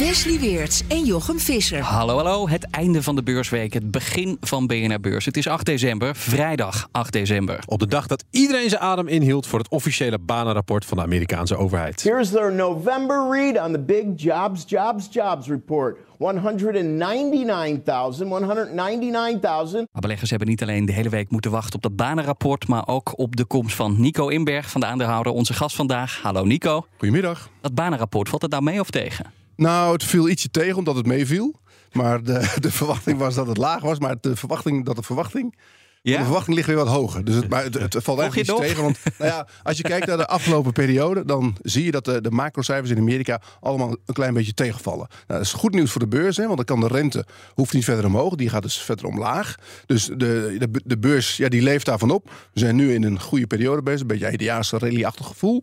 Wesley Weerts en Jochem Visser. Hallo, hallo. Het einde van de beursweek. Het begin van BNR Beurs. Het is 8 december, vrijdag 8 december. Op de dag dat iedereen zijn adem inhield voor het officiële banenrapport van de Amerikaanse overheid. Here's their November read on the big jobs, jobs, jobs report. 199,000, 199,000. Maar beleggers hebben niet alleen de hele week moeten wachten op dat banenrapport, maar ook op de komst van Nico Inberg van de aandeelhouder, onze gast vandaag. Hallo Nico. Goedemiddag. Dat banenrapport, valt het nou mee of tegen? Nou, het viel ietsje tegen omdat het meeviel. Maar de, de verwachting was dat het laag was. Maar de verwachting dat de verwachting. De verwachting ligt weer wat hoger. Dus het, maar het, het valt eigenlijk iets tegen. Want nou ja, als je kijkt naar de afgelopen periode, dan zie je dat de, de macrocijfers in Amerika allemaal een klein beetje tegenvallen. Nou, dat is goed nieuws voor de beurs, hè, want dan kan de rente hoeft niet verder omhoog, die gaat dus verder omlaag. Dus de, de, de beurs ja, die leeft daarvan op. We zijn nu in een goede periode bezig, een beetje eindejaars rally-achtig gevoel.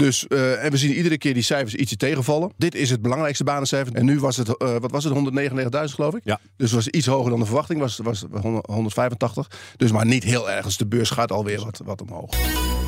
Dus, uh, en we zien iedere keer die cijfers ietsje tegenvallen. Dit is het belangrijkste banencijfer. En nu was het, uh, wat was het, 199.000 geloof ik? Ja. Dus het was iets hoger dan de verwachting, was, was 185. Dus maar niet heel erg. Dus de beurs gaat alweer wat, wat omhoog.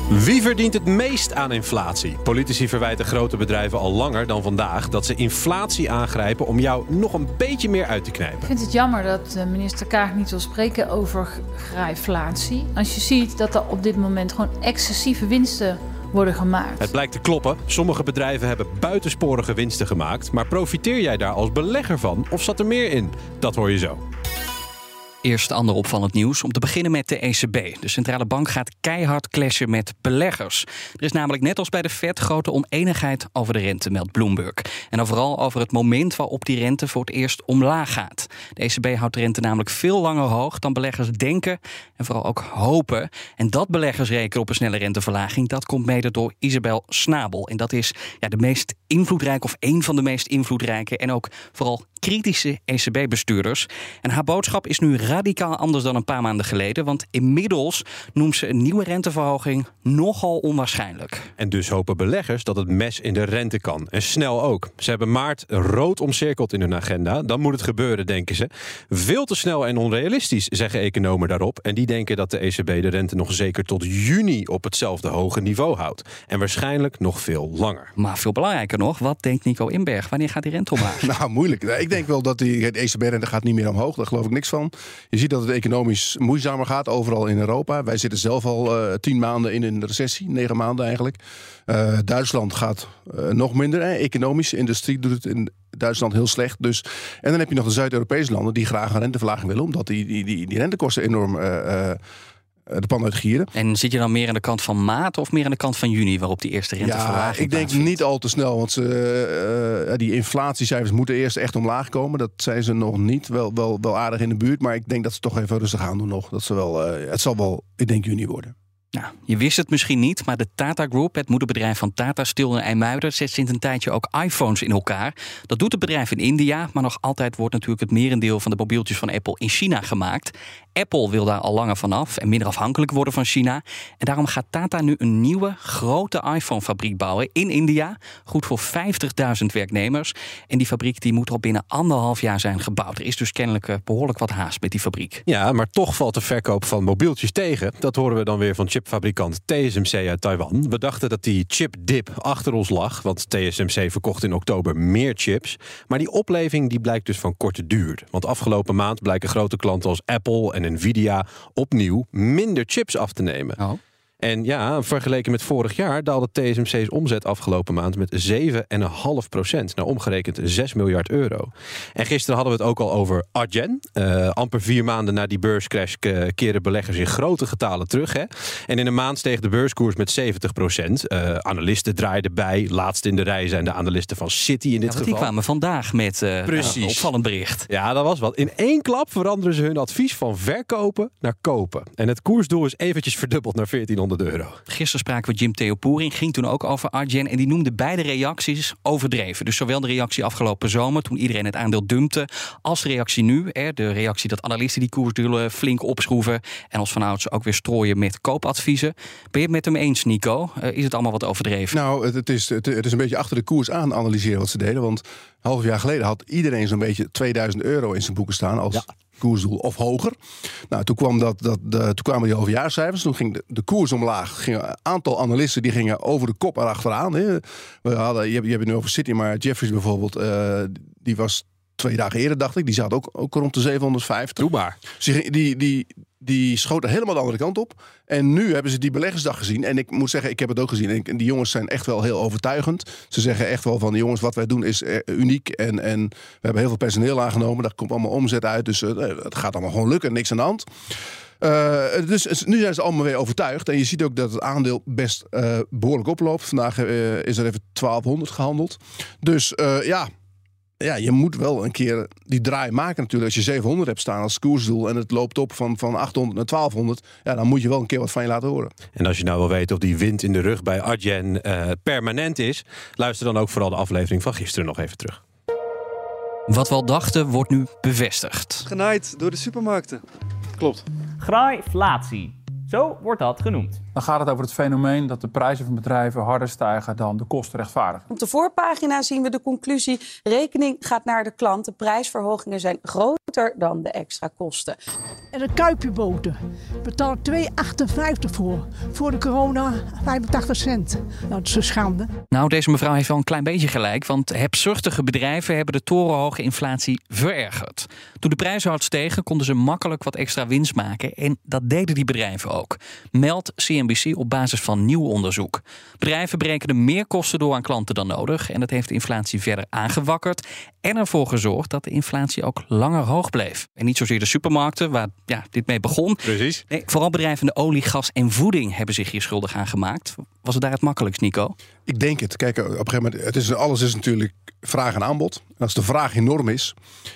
Wie verdient het meest aan inflatie? Politici verwijten grote bedrijven al langer dan vandaag dat ze inflatie aangrijpen om jou nog een beetje meer uit te knijpen. Ik vind het jammer dat minister Kaag niet wil spreken over grijflatie. Als je ziet dat er op dit moment gewoon excessieve winsten worden gemaakt. Het blijkt te kloppen. Sommige bedrijven hebben buitensporige winsten gemaakt. Maar profiteer jij daar als belegger van of zat er meer in? Dat hoor je zo. Eerst ander opvallend nieuws. Om te beginnen met de ECB. De centrale bank gaat keihard clashen met beleggers. Er is namelijk net als bij de Fed grote oneenigheid over de rente, meldt Bloomberg. En dan vooral over het moment waarop die rente voor het eerst omlaag gaat. De ECB houdt de rente namelijk veel langer hoog dan beleggers denken en vooral ook hopen. En dat beleggers rekenen op een snelle renteverlaging, dat komt mede door Isabel Snabel. En dat is ja, de meest invloedrijke of een van de meest invloedrijke en ook vooral kritische ECB-bestuurders. En haar boodschap is nu radicaal anders dan een paar maanden geleden. Want inmiddels noemt ze een nieuwe renteverhoging nogal onwaarschijnlijk. En dus hopen beleggers dat het mes in de rente kan. En snel ook. Ze hebben maart rood omcirkeld in hun agenda. Dan moet het gebeuren, denken ze. Veel te snel en onrealistisch, zeggen economen daarop. En die denken dat de ECB de rente nog zeker tot juni op hetzelfde hoge niveau houdt. En waarschijnlijk nog veel langer. Maar veel belangrijker nog, wat denkt Nico Inberg? Wanneer gaat die rente omlaag? nou, moeilijk. Ik denk wel dat die ECB-rente gaat niet meer omhoog. Daar geloof ik niks van. Je ziet dat het economisch moeizamer gaat overal in Europa. Wij zitten zelf al uh, tien maanden in een recessie. Negen maanden eigenlijk. Uh, Duitsland gaat uh, nog minder. Hè. Economisch, industrie doet het in Duitsland heel slecht. Dus. En dan heb je nog de Zuid-Europese landen die graag een renteverlaging willen. Omdat die, die, die, die rentekosten enorm de pan uit gieren. En zit je dan meer aan de kant van maart of meer aan de kant van juni, waarop die eerste renteverlaging Ja, ik denk niet al te snel, want ze, uh, die inflatiecijfers moeten eerst echt omlaag komen. Dat zijn ze nog niet, wel, wel, wel aardig in de buurt, maar ik denk dat ze toch even rustig aan doen nog. Dat ze wel, uh, het zal wel, ik denk juni worden. Nou, je wist het misschien niet, maar de Tata Group, het moederbedrijf van Tata Steel en IJmuiden, zet sinds een tijdje ook iPhones in elkaar. Dat doet het bedrijf in India, maar nog altijd wordt natuurlijk het merendeel van de mobieltjes van Apple in China gemaakt. Apple wil daar al langer vanaf en minder afhankelijk worden van China. En daarom gaat Tata nu een nieuwe grote iPhone-fabriek bouwen in India. Goed voor 50.000 werknemers. En die fabriek die moet al binnen anderhalf jaar zijn gebouwd. Er is dus kennelijk behoorlijk wat haast met die fabriek. Ja, maar toch valt de verkoop van mobieltjes tegen. Dat horen we dan weer van chipfabrikant TSMC uit Taiwan. We dachten dat die chipdip achter ons lag, want TSMC verkocht in oktober meer chips. Maar die opleving die blijkt dus van korte duur. Want afgelopen maand blijken grote klanten als Apple en Nvidia opnieuw minder chips af te nemen. Oh. En ja, vergeleken met vorig jaar daalde TSMC's omzet afgelopen maand met 7,5 procent. Nou, omgerekend 6 miljard euro. En gisteren hadden we het ook al over Adyen. Uh, amper vier maanden na die beurscrash keren beleggers in grote getalen terug. Hè? En in een maand steeg de beurskoers met 70 procent. Uh, analisten draaiden bij. Laatst in de rij zijn de analisten van City in dit ja, geval. Die kwamen vandaag met uh, Precies. een opvallend bericht. Ja, dat was wat. In één klap veranderen ze hun advies van verkopen naar kopen. En het koersdoel is eventjes verdubbeld naar 1400 1200 euro. Gisteren spraken we Jim Theopoering, ging toen ook over Arjen. En die noemde beide reacties overdreven. Dus zowel de reactie afgelopen zomer, toen iedereen het aandeel dumpte, als de reactie nu. Hè, de reactie dat analisten die koersdoelen flink opschroeven. En als vanouds ook weer strooien met koopadviezen. Ben je het met hem eens, Nico? Uh, is het allemaal wat overdreven? Nou, het, is, het, is een beetje achter de koers aan analyseren wat ze deden. Want een half jaar geleden had iedereen zo'n beetje 2000 euro in zijn boeken staan als ja. Koersdoel of hoger. Nou, toen, kwam dat, dat, de, toen kwamen die overjaarscijfers. Toen ging de, de koers omlaag. Gingen een aantal analisten die gingen over de kop erachteraan. We hadden, je, hebt, je hebt nu over City, maar Jeffries bijvoorbeeld, uh, die was twee dagen eerder, dacht ik. Die zat ook, ook rond de 750. Doe maar. Die, die, die, die schoten helemaal de andere kant op. En nu hebben ze die beleggersdag gezien. En ik moet zeggen, ik heb het ook gezien. En die jongens zijn echt wel heel overtuigend. Ze zeggen echt wel van, jongens, wat wij doen is uniek. En, en we hebben heel veel personeel aangenomen. Daar komt allemaal omzet uit. Dus uh, het gaat allemaal gewoon lukken. Niks aan de hand. Uh, dus nu zijn ze allemaal weer overtuigd. En je ziet ook dat het aandeel best uh, behoorlijk oploopt. Vandaag is er even 1200 gehandeld. Dus ja, ja, je moet wel een keer die draai maken natuurlijk. Als je 700 hebt staan als koersdoel en het loopt op van, van 800 naar 1200, ja, dan moet je wel een keer wat van je laten horen. En als je nou wil weten of die wind in de rug bij Arjen uh, permanent is, luister dan ook vooral de aflevering van gisteren nog even terug. Wat we al dachten, wordt nu bevestigd. Genaaid door de supermarkten. Klopt. Graaiflatie. Zo wordt dat genoemd. Dan gaat het over het fenomeen dat de prijzen van bedrijven harder stijgen dan de kosten rechtvaardigen. Op de voorpagina zien we de conclusie: rekening gaat naar de klant. De prijsverhogingen zijn groter dan de extra kosten. En de Kuipjeboten betaalt 2,58 voor. Voor de corona 85 cent. Nou, dat is een schande. Nou, deze mevrouw heeft wel een klein beetje gelijk. Want hebzuchtige bedrijven hebben de torenhoge inflatie verergerd. Toen de prijzen hard stegen, konden ze makkelijk wat extra winst maken. En dat deden die bedrijven ook. Meldt CNBC op basis van nieuw onderzoek. Bedrijven berekenen meer kosten door aan klanten dan nodig. En dat heeft de inflatie verder aangewakkerd. En ervoor gezorgd dat de inflatie ook langer hoog bleef. En niet zozeer de supermarkten, waar ja, dit mee begon. Precies. Nee, vooral bedrijven in de olie, gas en voeding hebben zich hier schuldig aan gemaakt. Was het daar het makkelijkst, Nico? Ik denk het. Kijk, op een gegeven moment, het is, alles is natuurlijk vraag en aanbod. En als de vraag enorm is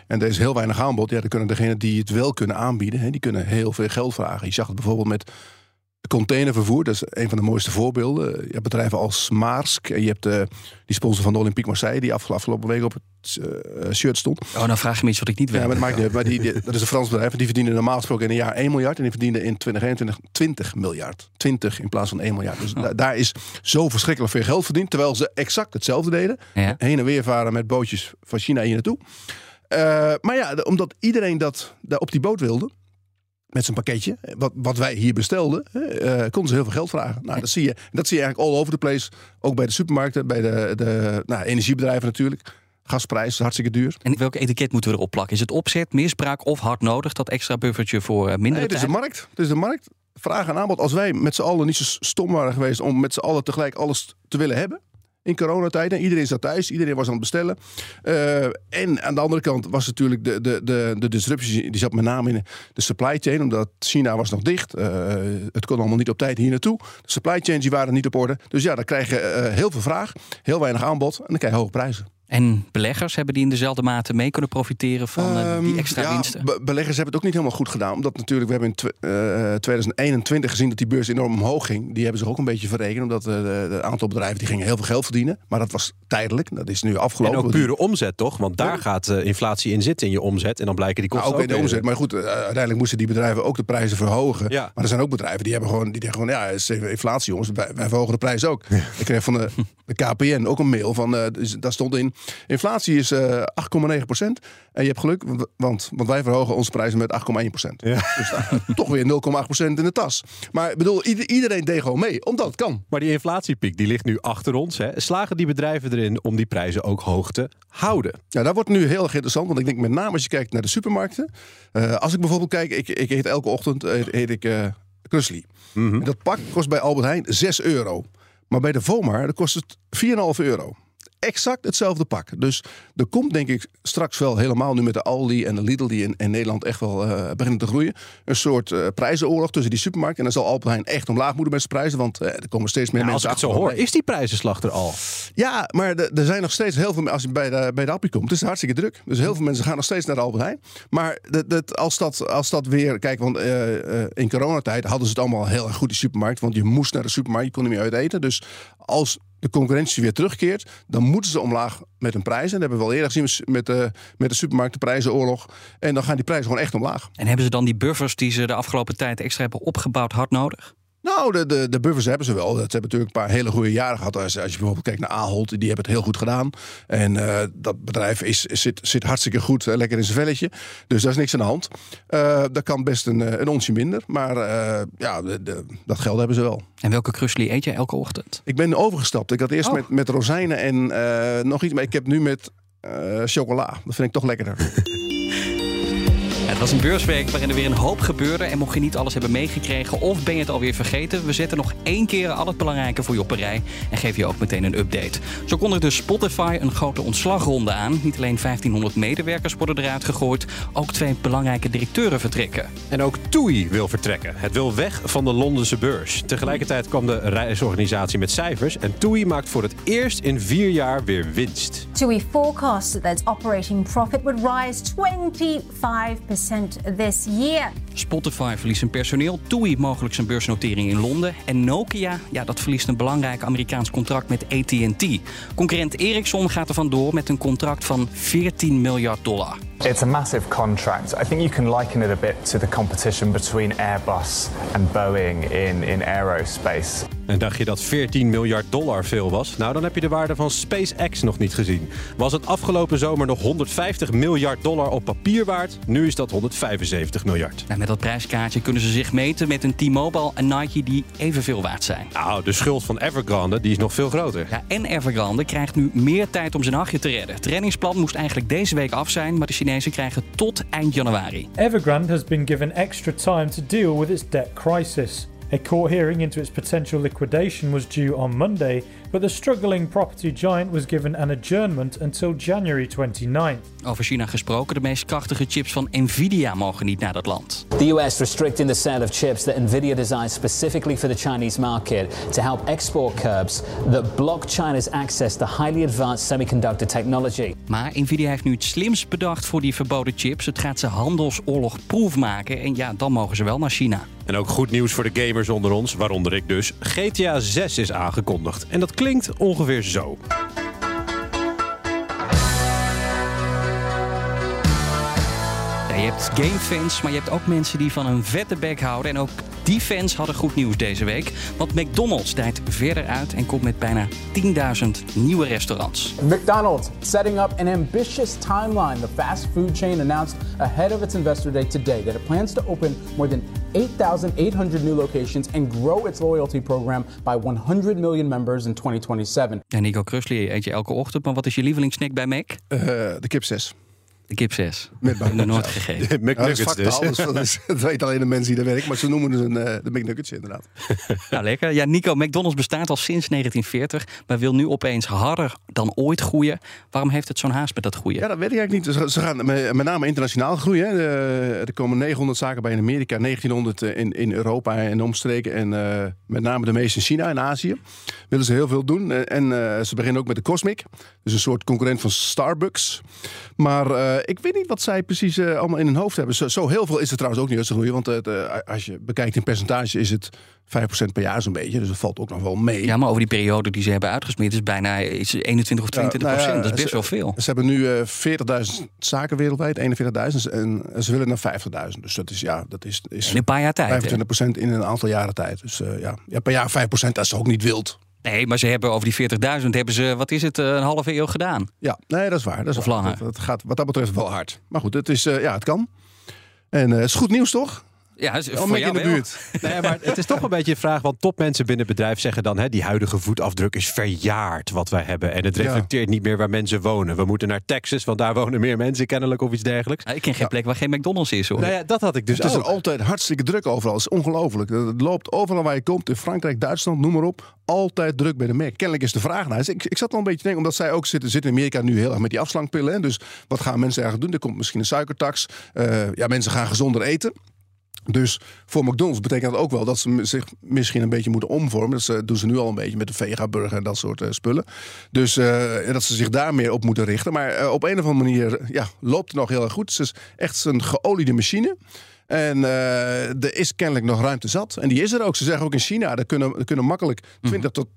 en er is heel weinig aanbod, ja, dan kunnen degenen die het wel kunnen aanbieden, hè, die kunnen heel veel geld vragen. Je zag het bijvoorbeeld met containervervoer, dat is een van de mooiste voorbeelden. Je hebt bedrijven als Maersk en je hebt de, die sponsor van de Olympique Marseille, die afgelopen week op het uh, shirt stond. Oh, nou vraag je me iets wat ik niet weet. Ja, maar dat maakt niet uit. Maar die, die, dat is een Frans bedrijf en die verdienen normaal gesproken in een jaar 1 miljard en die verdienen in 2021 20 miljard. 20 in plaats van 1 miljard. Dus da daar is zo verschrikkelijk veel geld verdiend, terwijl ze exact hetzelfde deden. Ja. Heen en weer varen met bootjes van China hier naartoe. Uh, maar ja, omdat iedereen dat daar op die boot wilde, met zijn pakketje, wat, wat wij hier bestelden, uh, konden ze heel veel geld vragen. Nou, dat zie je. Dat zie je eigenlijk all over the place. Ook bij de supermarkten, bij de, de nou, energiebedrijven natuurlijk. Gasprijs is hartstikke duur. En welk etiket moeten we erop plakken? Is het opzet, misbruik of hard nodig? Dat extra buffertje voor minder nee, het is de markt. Het is de markt. Vraag en aanbod. Als wij met z'n allen niet zo stom waren geweest om met z'n allen tegelijk alles te willen hebben in coronatijden. Iedereen zat thuis, iedereen was aan het bestellen. Uh, en aan de andere kant was natuurlijk de, de, de, de disruptie, die zat met name in de supply chain, omdat China was nog dicht. Uh, het kon allemaal niet op tijd hier naartoe. De supply chains die waren niet op orde. Dus ja, dan krijg je uh, heel veel vraag, heel weinig aanbod en dan krijg je hoge prijzen. En beleggers hebben die in dezelfde mate mee kunnen profiteren van uh, die extra um, ja, winsten? Be beleggers hebben het ook niet helemaal goed gedaan. Omdat natuurlijk, we hebben in uh, 2021 gezien dat die beurs enorm omhoog ging. Die hebben zich ook een beetje verrekend. Omdat het aantal bedrijven die gingen heel veel geld verdienen. Maar dat was tijdelijk. Dat is nu afgelopen. En ook pure omzet toch? Want daar ja. gaat uh, inflatie in zitten in je omzet. En dan blijken die kosten nou, ook ook in de omzet. Maar goed, uh, uiteindelijk moesten die bedrijven ook de prijzen verhogen. Ja. Maar er zijn ook bedrijven die hebben gewoon, die denken gewoon, ja, het is inflatie jongens. Wij, wij verhogen de prijs ook. Ja. Ik kreeg van de, de, KPN ook een mail van, dus, daar stond in, inflatie is uh, 8,9 procent. En je hebt geluk, want, want wij verhogen onze prijzen met 8,1 procent. Ja. Dus toch weer 0,8 procent in de tas. Maar ik bedoel, iedereen deed gewoon mee, omdat het kan. Maar die inflatiepiek die ligt nu achter ons. Hè. Slagen die bedrijven erin om die prijzen ook hoog te houden? Ja, dat wordt nu heel erg interessant. Want ik denk met name als je kijkt naar de supermarkten. Uh, als ik bijvoorbeeld kijk, ik, ik eet elke ochtend eet, eet ik uh, Krusli. Mhm. Dat pak kost bij Albert Heijn 6 euro. Maar bij de Vomar dat kost het 4,5 euro. Exact hetzelfde pak. Dus er komt denk ik straks wel helemaal nu met de Aldi en de Lidl die in, in Nederland echt wel eh, beginnen te groeien. Een soort uh, prijzenoorlog tussen die supermarkten. En dan zal Heijn echt omlaag moeten met zijn prijzen. Want uh, er komen steeds meer ja, mensen Als ik het zo hoor, is die prijzenslag er al? Ja, maar er zijn nog steeds heel veel... Als je bij de, bij de appie komt, het is hartstikke druk. Dus heel veel mensen gaan nog steeds naar de Albert Heijn. Maar dat, dat, als, dat, als dat weer... Kijk, want in coronatijd hadden ze het allemaal heel erg goed, die supermarkt. Want je moest naar de supermarkt, je kon niet meer uit eten. Dus als de concurrentie weer terugkeert, dan moeten ze omlaag met hun prijzen. Dat hebben we al eerder gezien met de, met de supermarktenprijzenoorlog. En dan gaan die prijzen gewoon echt omlaag. En hebben ze dan die buffers die ze de afgelopen tijd extra hebben opgebouwd hard nodig? Nou, de, de, de buffers hebben ze wel. Ze hebben natuurlijk een paar hele goede jaren gehad. Als, als je bijvoorbeeld kijkt naar Ahold, die hebben het heel goed gedaan. En uh, dat bedrijf is, zit, zit hartstikke goed, uh, lekker in zijn velletje. Dus daar is niks aan de hand. Uh, dat kan best een, een onsje minder. Maar ja, de, de, dat geld hebben ze wel. En welke krusli eet je elke ochtend? Ik ben overgestapt. Ik had eerst oh. met, met rozijnen en nog iets. Maar ik heb nu met chocola. Dat vind ik toch lekkerder. Het was een beursweek waarin er weer een hoop gebeurde. En mocht je niet alles hebben meegekregen of ben je het alweer vergeten... we zetten nog één keer al het belangrijke voor je op een rij... en geven je ook meteen een update. Zo kondigde dus Spotify een grote ontslagronde aan. Niet alleen 1500 medewerkers worden eruit gegooid... ook twee belangrijke directeuren vertrekken. En ook TUI wil vertrekken. Het wil weg van de Londense beurs. Tegelijkertijd kwam de reisorganisatie met cijfers... en TUI maakt voor het eerst in vier jaar weer winst. TUI forecast that its operating profit would rise 25% this year. Spotify verliest zijn personeel, TUI mogelijk zijn beursnotering in Londen en Nokia, ja, dat verliest een belangrijk Amerikaans contract met AT&T. Concurrent Ericsson gaat er vandoor met een contract van 14 miljard dollar. It's a massive contract. I think you can liken it a bit to the competition between Airbus and Boeing in, in aerospace. En dacht je dat 14 miljard dollar veel was? Nou, dan heb je de waarde van SpaceX nog niet gezien. Was het afgelopen zomer nog 150 miljard dollar op papier waard? Nu is dat 175 miljard. Nou, met dat prijskaartje kunnen ze zich meten met een T-Mobile en Nike die evenveel waard zijn. Nou, de schuld van Evergrande die is nog veel groter. Ja, en Evergrande krijgt nu meer tijd om zijn hachje te redden. Het reddingsplan moest eigenlijk deze week af zijn, maar de Chinezen krijgen tot eind januari. Evergrande has been given extra time to deal with its debt crisis. A court hearing into its potential liquidation was due on Monday, but the struggling property giant was given an adjournment until January 29. Over China gesproken, de meest krachtige chips van Nvidia mogen niet naar dat land. The US restricting the sale of chips that Nvidia designed specifically for the Chinese market to help export curbs that block China's access to highly advanced semiconductor technology. Maar Nvidia heeft nu het slimst bedacht voor die verboden chips. Het gaat ze handelsoorlog proef maken en ja, dan mogen ze wel naar China. En ook goed nieuws voor de gamers onder ons, waaronder ik dus. GTA 6 is aangekondigd. En dat klinkt ongeveer zo. je hebt gamefans, maar je hebt ook mensen die van een vette bek houden. En ook die fans hadden goed nieuws deze week. Want McDonald's dijt verder uit en komt met bijna 10.000 nieuwe restaurants. McDonald's setting up an ambitious timeline. The fast food chain announced ahead of its investor day today that it plans to open more than 8,800 new locations and grow its loyalty program by 100 million members in 2027. Ja, Nico Krusli eet je elke ochtend, maar wat is je lievelingssnack bij Mac? Uh, de kip 6. De kip 6. Met nog nooit gegeten. De McNuggets ja, dat dus. dat, is, dat weten alleen de mensen die daar werken. Maar ze noemen het een, uh, de McNuggets inderdaad. nou, lekker. Ja, Nico, McDonald's bestaat al sinds 1940. Maar wil nu opeens harder dan ooit groeien. Waarom heeft het zo'n haast met dat groeien? Ja, dat weet ik eigenlijk niet. Ze gaan met name internationaal groeien. Hè. Er komen 900 zaken bij in Amerika. 1900 in, in Europa en omstreken. En uh, met name de meeste in China en Azië. Willen ze heel veel doen. En uh, ze beginnen ook met de Cosmic. Dus een soort concurrent van Starbucks. Maar uh, ik weet niet wat zij precies uh, allemaal in hun hoofd hebben. Zo, zo, heel veel is er trouwens ook niet uit te groeien. Want uh, als je bekijkt in percentage is het 5% per jaar zo'n beetje. Dus dat valt ook nog wel mee. Ja, maar over die periode die ze hebben uitgesmeerd is bijna is 21 of 22 ja, nou ja, Dat is best ze, wel veel. Ze hebben nu 40.000 zaken wereldwijd, 41.000. En ze willen naar 50.000. Dus dat is, ja, dat is, is in een paar jaar tijd. 25% hè? in een aantal jaren tijd. Dus ja, ja, per jaar 5%, dat is ook niet wild. Nee, maar ze hebben over die 40.000 hebben ze, wat is het, een halve eeuw gedaan. Ja, nee, dat is waar. Dat is of waar. langer. Dat, gaat wat dat betreft wel hard. Maar goed, het, is, uh, ja, het kan. En het is goed nieuws toch? Ja, is voor jou in de wel. buurt. Nee, maar het is toch een beetje een vraag, want topmensen binnen het bedrijf zeggen dan: hè, die huidige voetafdruk is verjaard wat wij hebben. En het Ja. reflecteert niet meer waar mensen wonen. We moeten naar Texas, want daar wonen meer mensen kennelijk of iets dergelijks. Ja, ik ken geen plek waar geen McDonald's is hoor. Nou ja, dat had ik dus het is er altijd hartstikke druk overal. Het is ongelooflijk. Het loopt overal waar je komt. In Frankrijk, Duitsland, noem maar op. Altijd druk bij de Mac. Kennelijk is de vraag naar. Dus ik, ik zat al een beetje te denken, omdat zij ook zitten, zitten in Amerika nu heel erg met die afslankpillen. Hè. Dus wat gaan mensen eigenlijk doen? Er komt misschien een suikertax. Eh, ja, mensen gaan gezonder eten. Dus voor McDonald's betekent dat ook wel dat ze zich misschien een beetje moeten omvormen. Dat ze, doen ze nu al een beetje met de vega-burger en dat soort eh, spullen. Dus eh, dat ze zich daar meer op moeten richten. Maar eh, op een of andere manier ja, loopt het nog heel erg goed. Het is echt een geoliede machine. En er is kennelijk nog ruimte zat. En die is er ook. Ze zeggen ook in China, er kunnen, er kunnen makkelijk 20 tot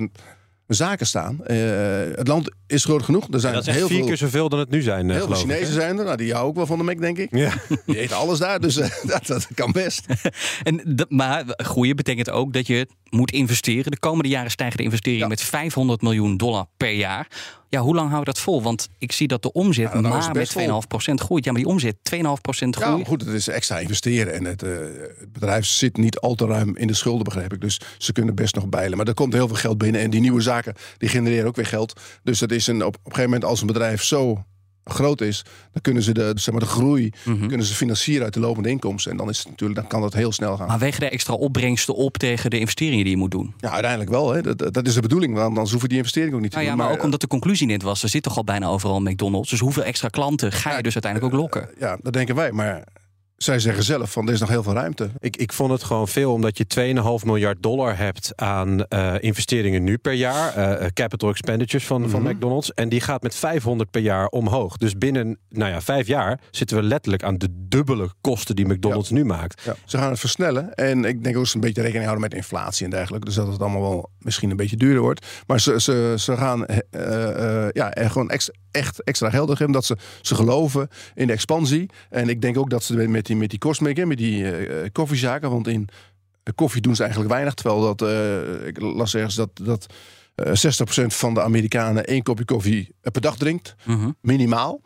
25.000 zaken staan. Eh, het land is groot genoeg. Er zijn Dat is echt heel vier veel, keer zoveel dan het nu zijn, eh, heel veel ik, Chinezen zijn er. Nou, die jou ook wel van de Mac, denk ik. Ja. Die eten alles daar, dus eh, dat, dat kan best. En maar groeien betekent ook dat je moet investeren. De komende jaren stijgen de investeringen met 500 miljoen dollar per jaar. Ja, hoe lang houdt dat vol? Want ik zie dat de omzet nou is het maar met 2,5% groeit. Ja, maar die omzet 2,5% Ja, groei. maar goed, het is extra investeren. En het, eh, het bedrijf zit niet al te ruim in de schulden, begrijp ik. Dus ze kunnen best nog bijlen. Maar er komt heel veel geld binnen. En die nieuwe zaken, die genereren ook weer geld. Dus dat is een, op, op een gegeven moment, als een bedrijf zo groot is... dan kunnen ze de, zeg maar, de groei kunnen ze financieren uit de lopende inkomsten. En dan, is het natuurlijk, dan kan dat heel snel gaan. Maar wegen de extra opbrengsten op tegen de investeringen die je moet doen? Ja, uiteindelijk wel. Hè. Dat, dat is de bedoeling. Want anders hoeven die investering ook niet te Nou ja, doen. maar ook omdat de conclusie net was, er zit toch al bijna overal McDonald's. Dus hoeveel extra klanten ga je dus uiteindelijk ook lokken? Ja, dat denken wij. Maar zij zeggen zelf van er is nog heel veel ruimte. Ik, ik vond het gewoon veel omdat je 2,5 miljard dollar hebt aan eh, investeringen nu per jaar. eh, eh, capital expenditures van, van Mhm. McDonald's. En die gaat met 500 per jaar omhoog. Dus binnen nou ja, vijf jaar zitten we letterlijk aan de dubbele kosten die McDonald's nu maakt. Ja, ze gaan het versnellen. En ik denk ook ze een beetje rekening houden met inflatie en dergelijke. Dus dat het allemaal wel misschien een beetje duurder wordt. Maar ze, ze, ze gaan eh, ja, gewoon ex- echt extra geld geven. Dat ze, ze geloven in de expansie. En ik denk ook dat ze met die, met die kostmaker, met die eh, koffiezaken. Want in de koffie doen ze eigenlijk weinig. Terwijl dat, eh, ik las ergens dat, dat eh 60% van de Amerikanen één kopje koffie per dag drinkt. Minimaal.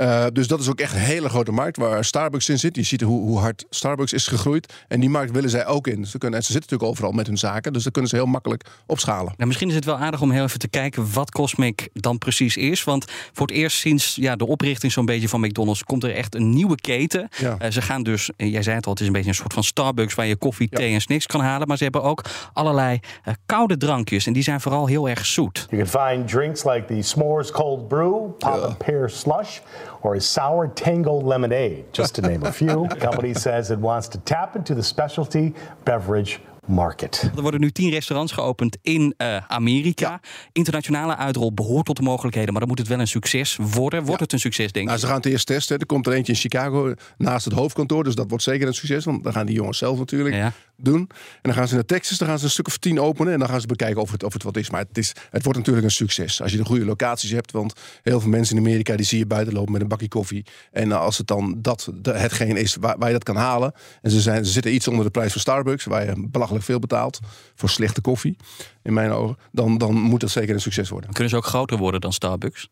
Eh, dus dat is ook echt een hele grote markt waar Starbucks in zit. Je ziet hoe, hoe hard Starbucks is gegroeid. En die markt willen zij ook in. Ze, kunnen, en ze zitten natuurlijk overal met hun zaken. Dus dat kunnen ze heel makkelijk opschalen. Nou, misschien is het wel aardig om heel even te kijken wat Cosmic dan precies is. Want voor het eerst sinds ja, de oprichting zo'n beetje van McDonald's komt er echt een nieuwe keten. Ja. Eh, ze gaan dus, eh, jij zei het al, het is een beetje een soort van Starbucks waar je koffie, thee en snacks kan halen. Maar ze hebben ook allerlei eh, koude drankjes en die zijn vooral heel erg zoet. You can find drinks like the S'mores Cold Brew, Pop and Pear Slush, or a Sour Tango Lemonade, just to name a few. The company says it wants to tap into the specialty beverage market. Er worden nu tien restaurants geopend in eh, Amerika. Internationale uitrol behoort tot de mogelijkheden, maar dan moet het wel een succes worden. Wordt het een succes, denk Nou, ik? ze gaan het eerst testen. Er komt er eentje in Chicago naast het hoofdkantoor. Dus dat wordt zeker een succes. Want dan gaan die jongens zelf natuurlijk doen. En dan gaan ze naar Texas. Dan gaan ze een stuk of tien openen. En dan gaan ze bekijken of het, of het wat is. Maar het, is, het wordt natuurlijk een succes. Als je de goede locaties hebt. Want heel veel mensen in Amerika die zie je buiten lopen met een bakje koffie. En als het dan dat hetgeen is waar, waar je dat kan halen. En ze, zijn, ze zitten iets onder de prijs van Starbucks. Waar je belachelijk veel betaalt. Voor slechte koffie. In mijn ogen. Dan, dan moet dat zeker een succes worden. Kunnen ze ook groter worden dan Starbucks.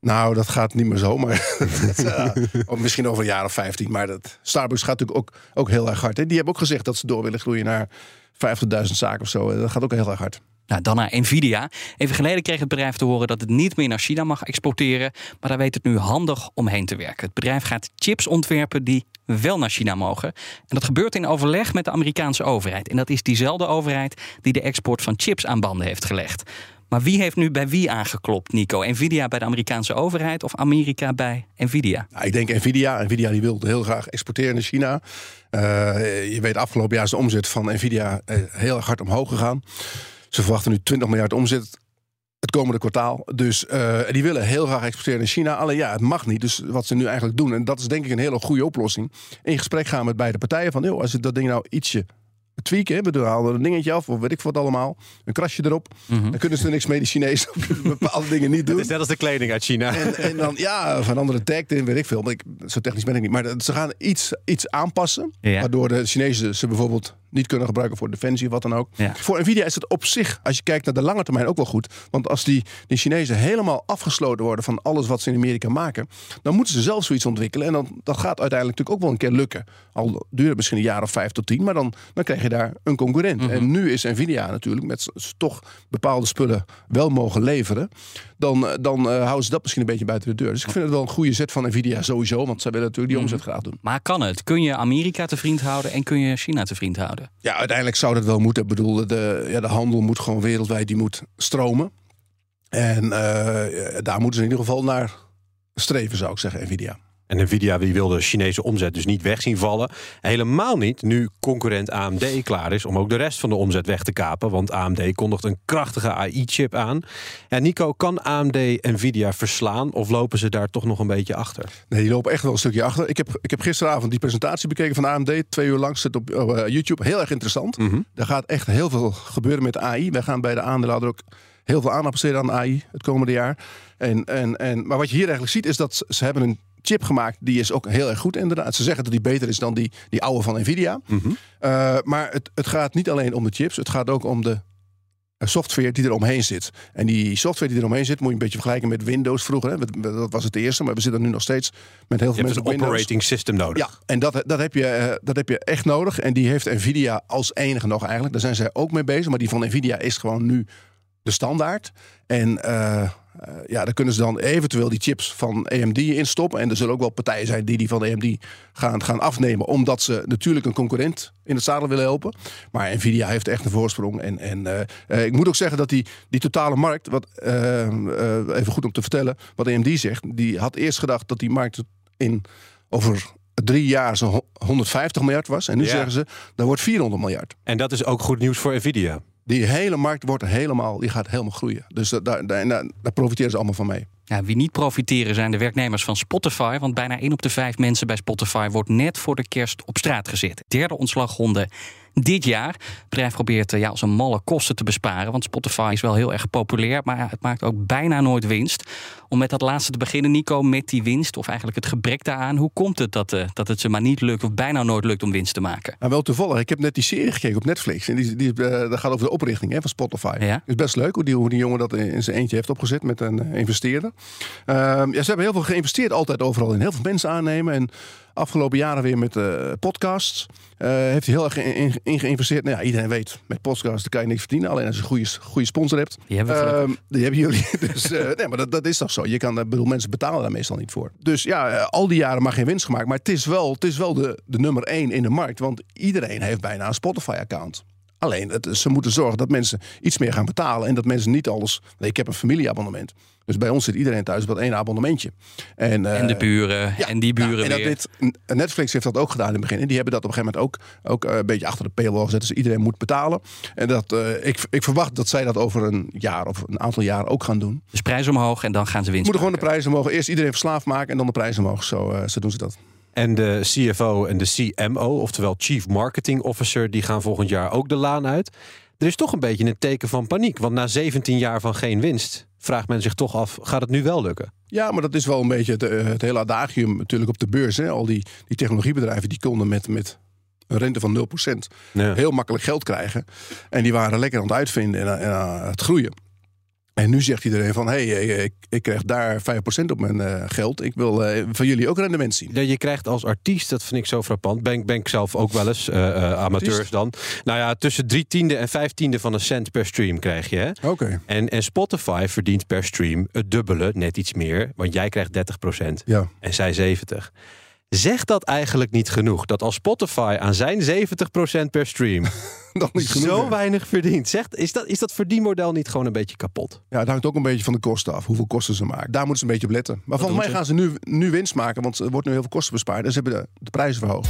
Nou, dat gaat niet meer zo, maar of misschien over een jaar of 15. Maar dat, Starbucks gaat natuurlijk ook, ook heel erg hard. Hè? Die hebben ook gezegd dat ze door willen groeien naar 50.000 zaken of zo. Dat gaat ook heel erg hard. Nou, dan naar Nvidia. Even geleden kreeg het bedrijf te horen dat het niet meer naar China mag exporteren. Maar daar weet het nu handig omheen te werken. Het bedrijf gaat chips ontwerpen die wel naar China mogen. En dat gebeurt in overleg met de Amerikaanse overheid. En dat is diezelfde overheid die de export van chips aan banden heeft gelegd. Maar wie heeft nu bij wie aangeklopt, Nico? Nvidia bij de Amerikaanse overheid of Amerika bij Nvidia? Nou, ik denk Nvidia. Nvidia die wil heel graag exporteren naar China. Eh, je weet, afgelopen jaar is de omzet van Nvidia eh, heel hard omhoog gegaan. Ze verwachten nu 20 miljard omzet het komende kwartaal. Dus eh, die willen heel graag exporteren naar China. Alleen ja, het mag niet. Dus wat ze nu eigenlijk doen, en dat is denk ik een hele goede oplossing. In gesprek gaan met beide partijen van, joh, als je dat ding nou ietsje tweaken, hè, we halen er een dingetje af, of weet ik wat allemaal, een krasje erop. Dan kunnen ze er niks mee, de Chinezen, bepaalde dingen niet doen. Het is net als de kleding uit China. En, en dan, ja, van andere tag in, weet ik veel. Maar ik, zo technisch ben ik niet. Maar dat- ze gaan iets, iets aanpassen. Ja. Waardoor de Chinezen ze bijvoorbeeld niet kunnen gebruiken voor defensie of wat dan ook. Ja. Voor Nvidia is het op zich, als je kijkt naar de lange termijn, ook wel goed. Want als die, die Chinezen helemaal afgesloten worden van alles wat ze in Amerika maken, dan moeten ze zelf zoiets ontwikkelen. En dan, dat gaat uiteindelijk natuurlijk ook wel een keer lukken. Al duurt het misschien een jaar of vijf tot tien, maar dan, dan krijg je daar een concurrent. Mhm. En nu is Nvidia natuurlijk, met toch bepaalde spullen wel mogen leveren, dan, eh, dan eh, houden ze dat misschien een beetje buiten de deur. Dus ik vind het wel een goede zet van Nvidia sowieso, want zij willen natuurlijk die Mhm. omzet graag doen. Maar kan het? Kun je Amerika te vriend houden en kun je China te vriend houden? Ja, uiteindelijk zou dat wel moeten. Ik bedoel, de, ja, de handel moet gewoon wereldwijd die moet stromen. En eh, daar moeten ze in ieder geval naar streven, zou ik zeggen, Nvidia. En Nvidia die wil de Chinese omzet dus niet weg zien vallen. Helemaal niet nu concurrent AMD klaar is om ook de rest van de omzet weg te kapen. Want AMD kondigt een krachtige AI-chip aan. En Nico, kan AMD Nvidia verslaan of lopen ze daar toch nog een beetje achter? Nee, die lopen echt wel een stukje achter. Ik heb, ik heb gisteravond die presentatie bekeken van AMD. Twee uur lang zit op eh, YouTube. Heel erg interessant. Er gaat echt heel veel gebeuren met AI. Wij gaan bij de aandeelhouder ook heel veel aandacht besteden aan AI het komende jaar. En, en, en, maar wat je hier eigenlijk ziet is dat ze hebben een chip gemaakt. Die is ook heel erg goed inderdaad. Ze zeggen dat die beter is dan die, die oude van Nvidia. Eh, maar het, het gaat niet alleen om de chips. Het gaat ook om de eh, software die er omheen zit. En die software die er omheen zit, moet je een beetje vergelijken met Windows vroeger. Hè. Dat was het eerste, maar we zitten nu nog steeds met heel veel Je hebt mensen een op Windows. operating system nodig. Ja, en dat, dat, heb je, eh, dat heb je echt nodig. En die heeft Nvidia als enige nog eigenlijk. Daar zijn zij ook mee bezig. Maar die van Nvidia is gewoon nu de standaard. En eh, ja, daar kunnen ze dan eventueel die chips van AMD in stoppen. En er zullen ook wel partijen zijn die die van AMD gaan, gaan afnemen. Omdat ze natuurlijk een concurrent in het zadel willen helpen. Maar Nvidia heeft echt een voorsprong. En, en eh, eh, ik moet ook zeggen dat die, die totale markt, wat, even goed om te vertellen, wat AMD zegt, die had eerst gedacht dat die markt in over drie jaar zo'n ho- 150 miljard was. En nu Ja. zeggen ze, dat wordt 400 miljard. En dat is ook goed nieuws voor Nvidia. Die hele markt wordt helemaal, die gaat helemaal groeien. Dus daar, daar, daar profiteren ze allemaal van mee. Ja, wie niet profiteren zijn de werknemers van Spotify. Want bijna 1 op de 5 mensen bij Spotify wordt net voor de kerst op straat gezet. Derde ontslagronde dit jaar. Het bedrijf probeert eh, ja, als een malle kosten te besparen. Want Spotify is wel heel erg populair. Maar het maakt ook bijna nooit winst. Om met dat laatste te beginnen, Nico, met die winst. Of eigenlijk het gebrek daaraan. Hoe komt het dat, eh, dat het ze maar niet lukt of bijna nooit lukt om winst te maken? Nou, wel toevallig. Ik heb net die serie gekeken op Netflix. En die, die, eh, dat gaat over de oprichting hè, van Spotify. Ja. is best leuk hoe die, hoe die jongen dat in zijn eentje heeft opgezet met een investeerder. Ehm, ja, ze hebben heel veel geïnvesteerd, altijd overal in. Heel veel mensen aannemen. En afgelopen jaren weer met eh, podcasts. eh, heeft hij heel erg in, in, in geïnvesteerd. Nou ja, iedereen weet, met podcasts kan je niks verdienen. Alleen als je een goede, goede sponsor hebt. Die hebben. Ehm, die hebben jullie. Dus, eh, nee, maar dat, dat is toch zo. Je kan, bedoel, mensen betalen daar meestal niet voor. Dus ja, al die jaren maar geen winst gemaakt. Maar het is wel, het is wel de, de nummer één in de markt. Want iedereen heeft bijna een Spotify-account. Alleen, het, ze moeten zorgen dat mensen iets meer gaan betalen. En dat mensen niet alles... Nee, ik heb een familieabonnement. Dus bij ons zit iedereen thuis met één abonnementje. En, eh, En de buren en die buren en dat weer. dit, Netflix heeft dat ook gedaan in het begin. En die hebben dat op een gegeven moment ook, ook eh, een beetje achter de paywall gezet. Dus iedereen moet betalen. En dat, eh, ik, ik verwacht dat zij dat over een jaar of een aantal jaar ook gaan doen. Dus prijs omhoog en dan gaan ze winst moeten gewoon de prijzen omhoog. Eerst iedereen verslaafd maken en dan de prijzen omhoog. Zo, eh, zo doen ze dat. En de CFO en de CMO, oftewel Chief Marketing Officer, die gaan volgend jaar ook de laan uit. Er is toch een beetje een teken van paniek. Want na 17 jaar van geen winst vraagt men zich toch af: gaat het nu wel lukken? Ja, maar dat is wel een beetje het, eh, het hele adagium natuurlijk op de beurs. Hè. Al die, die technologiebedrijven die konden met, met een rente van 0% Ja. heel makkelijk geld krijgen. En die waren lekker aan het uitvinden en, aan- en aan het groeien. En nu zegt iedereen van, hé, hey, ik, ik krijg daar 5% op mijn eh, geld. Ik wil eh, van jullie ook rendement zien. Ja, je krijgt als artiest, dat vind ik zo frappant. Ben, ben ik zelf ook wel eens, eh, eh, amateurs dan. Nou ja, tussen drie tiende en vijf tiende van een cent per stream krijg je. Oké. En, en Spotify verdient per stream het dubbele, net iets meer. Want jij krijgt 30% Ja. en zij 70%. Zegt dat eigenlijk niet genoeg? Dat als Spotify aan zijn 70% per stream Dan niet genoeg, zo hè? weinig verdient. Zegt, is, dat, is dat verdienmodel niet gewoon een beetje kapot? Ja, het hangt ook een beetje van de kosten af. Hoeveel kosten ze maken. Daar moeten ze een beetje op letten. Maar volgens mij gaan ze nu, nu winst maken. Want er wordt nu heel veel kosten bespaard. En ze hebben de, de prijzen verhoogd.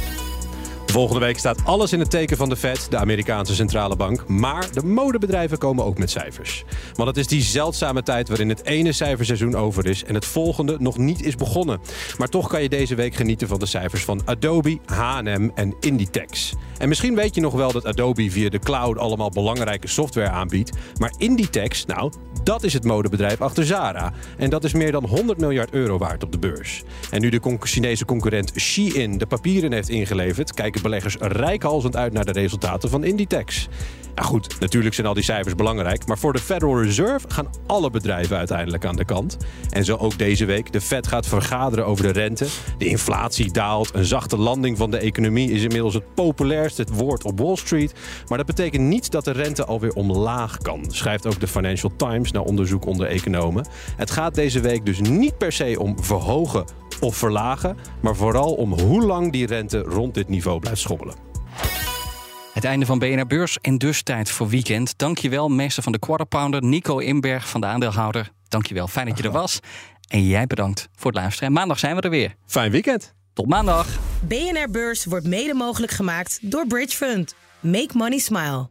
Volgende week staat alles in het teken van de Fed, de Amerikaanse centrale bank. Maar de modebedrijven komen ook met cijfers. Want het is die zeldzame tijd waarin het ene cijferseizoen over is en het volgende nog niet is begonnen. Maar toch kan je deze week genieten van de cijfers van Adobe, H&M en Inditex. En misschien weet je nog wel dat Adobe via de cloud allemaal belangrijke software aanbiedt. Maar Inditex, nou, Dat is het modebedrijf achter Zara. En dat is meer dan 100 miljard euro waard op de beurs. En nu de Chinese concurrent Shein de papieren heeft ingeleverd... kijken beleggers rijkhalsend uit naar de resultaten van Inditex. Ja goed, natuurlijk zijn al die cijfers belangrijk... maar voor de Federal Reserve gaan alle bedrijven uiteindelijk aan de kant. En zo ook deze week. De Fed gaat vergaderen over de rente. De inflatie daalt. Een zachte landing van de economie is inmiddels het populairste woord op Wall Street. Maar dat betekent niet dat de rente alweer omlaag kan, schrijft ook de Financial Times na onderzoek onder economen. Het gaat deze week dus niet per se om verhogen of verlagen, maar vooral om hoe lang die rente rond dit niveau blijft schommelen. Het einde van BNR Beurs en dus tijd voor weekend. Dankjewel, meester van de Quarter Pounder, Nico Inberg van de aandeelhouder. Dankjewel, fijn dat je er was. En jij bedankt voor het luisteren. En maandag zijn we er weer. Fijn weekend. Tot maandag. BNR Beurs wordt mede mogelijk gemaakt door Bridge Fund. Make money smile.